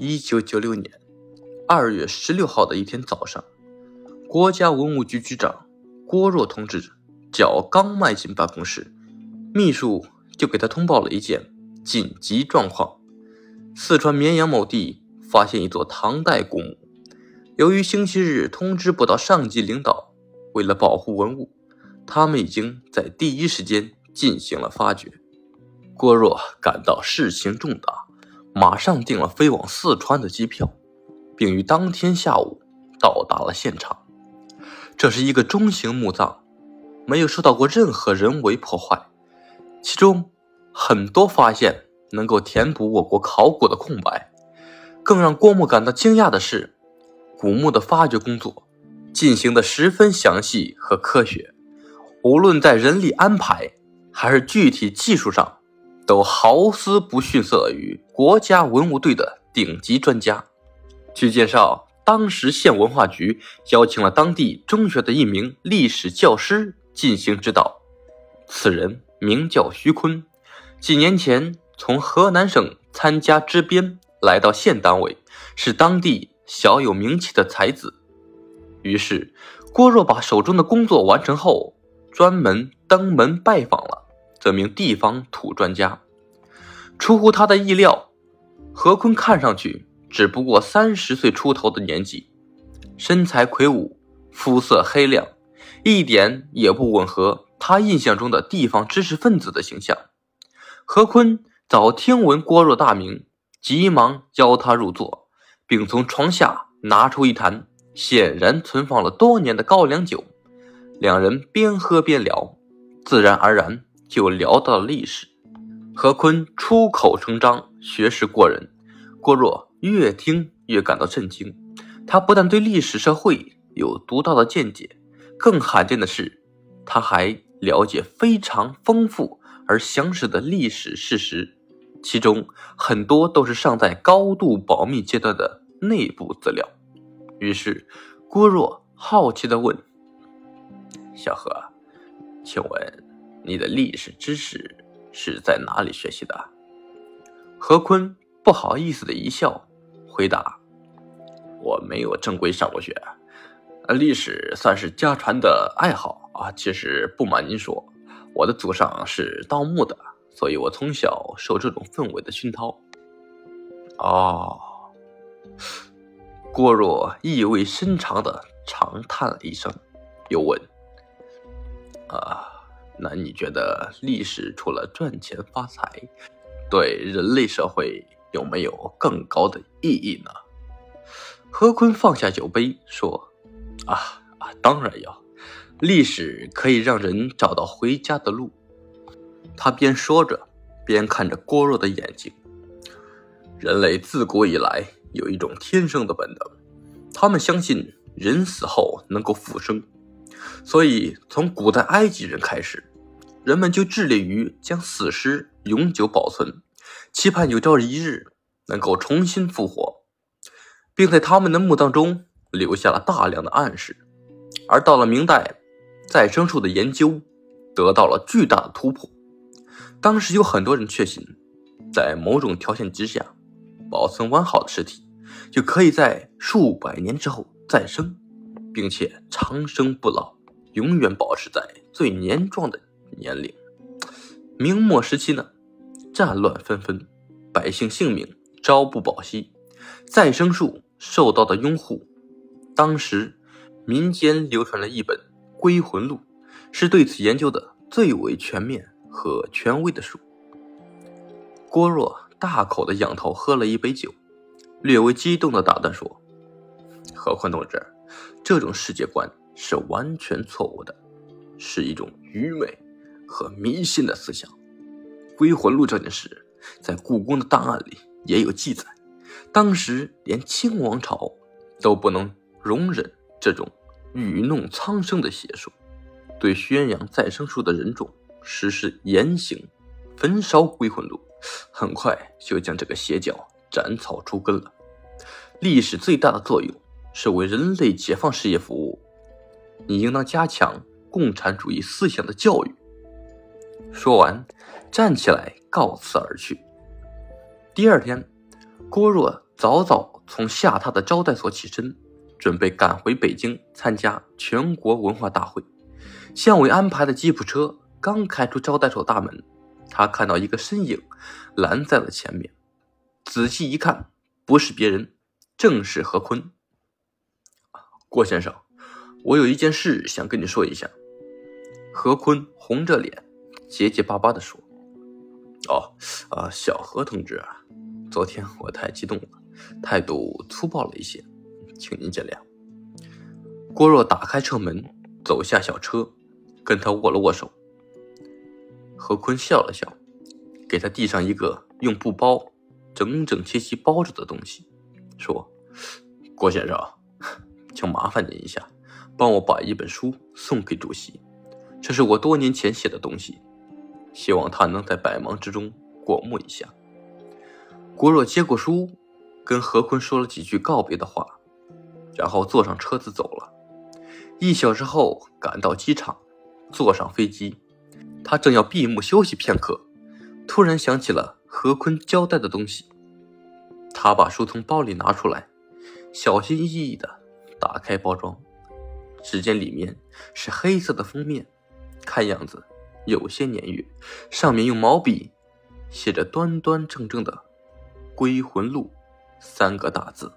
一九九六年二月十六号的一天早上，国家文物局局长郭若同志脚刚迈进办公室，秘书就给他通报了一件紧急状况：四川绵阳某地发现一座唐代古墓。由于星期日通知不到上级领导，为了保护文物，他们已经在第一时间进行了发掘。郭若感到事情重大，马上订了飞往四川的机票，并于当天下午到达了现场。这是一个中型墓葬，没有受到过任何人为破坏，其中很多发现能够填补我国考古的空白。更让郭牧感到惊讶的是。古墓的发掘工作进行的十分详细和科学，无论在人力安排还是具体技术上，都毫丝不逊色于国家文物队的顶级专家。据介绍，当时县文化局邀请了当地中学的一名历史教师进行指导，此人名叫徐坤，几年前从河南省参加支边来到县党委，是当地。小有名气的才子，于是郭若把手中的工作完成后，专门登门拜访了这名地方土专家。出乎他的意料，何坤看上去只不过三十岁出头的年纪，身材魁梧，肤色黑亮，一点也不吻合他印象中的地方知识分子的形象。何坤早听闻郭若大名，急忙邀他入座。并从床下拿出一坛显然存放了多年的高粱酒，两人边喝边聊，自然而然就聊到了历史。何坤出口成章，学识过人，郭若越听越感到震惊。他不但对历史社会有独到的见解，更罕见的是，他还了解非常丰富而详实的历史事实。其中很多都是尚在高度保密阶段的内部资料。于是，郭若好奇地问：“小何，请问你的历史知识是在哪里学习的？”何坤不好意思的一笑，回答：“我没有正规上过学，历史算是家传的爱好啊。其实不瞒您说，我的祖上是盗墓的。”所以我从小受这种氛围的熏陶。哦，郭若意味深长的长叹了一声，又问：“，那你觉得历史除了赚钱发财，对人类社会有没有更高的意义呢？”何坤放下酒杯说：“啊啊，当然要，历史可以让人找到回家的路。”他边说着，边看着郭若的眼睛。人类自古以来有一种天生的本能，他们相信人死后能够复生，所以从古代埃及人开始，人们就致力于将死尸永久保存，期盼有朝一日能够重新复活，并在他们的墓葬中留下了大量的暗示。而到了明代，再生术的研究得到了巨大的突破。当时有很多人确信，在某种条件之下，保存完好的尸体就可以在数百年之后再生，并且长生不老，永远保持在最年壮的年龄。明末时期呢，战乱纷纷，百姓性命朝不保夕，再生术受到的拥护。当时民间流传了一本《归魂录》，是对此研究的最为全面。和权威的书。郭若大口的仰头喝了一杯酒，略微激动的打断说：“何坤同志，这种世界观是完全错误的，是一种愚昧和迷信的思想。归魂录这件事，在故宫的档案里也有记载，当时连清王朝都不能容忍这种愚弄苍生的邪术，对宣扬再生术的人种。”实施严刑，焚烧归魂录，很快就将这个邪教斩草除根了。历史最大的作用是为人类解放事业服务，你应当加强共产主义思想的教育。说完，站起来告辞而去。第二天，郭若早早从下榻的招待所起身，准备赶回北京参加全国文化大会。向伟安排的吉普车刚开出招待所大门，他看到一个身影拦在了前面。仔细一看，不是别人，正是何坤。郭先生，我有一件事想跟你说一下。何坤红着脸，结结巴巴地说：“哦，啊，小何同志啊，昨天我太激动了。”态度粗暴了一些，请您见谅。郭若打开车门，走下小车，跟他握了握手。何坤笑了笑，给他递上一个用布包整整齐齐包着的东西，说：“郭先生，请麻烦您一下，帮我把一本书送给主席。这是我多年前写的东西，希望他能在百忙之中过目一下。”郭若接过书。跟何坤说了几句告别的话，然后坐上车子走了。一小时后赶到机场，坐上飞机，他正要闭目休息片刻，突然想起了何坤交代的东西。他把书从包里拿出来，小心翼翼地打开包装，只见里面是黑色的封面，看样子有些年月，上面用毛笔写着端端正正的“归魂路”。三个大字。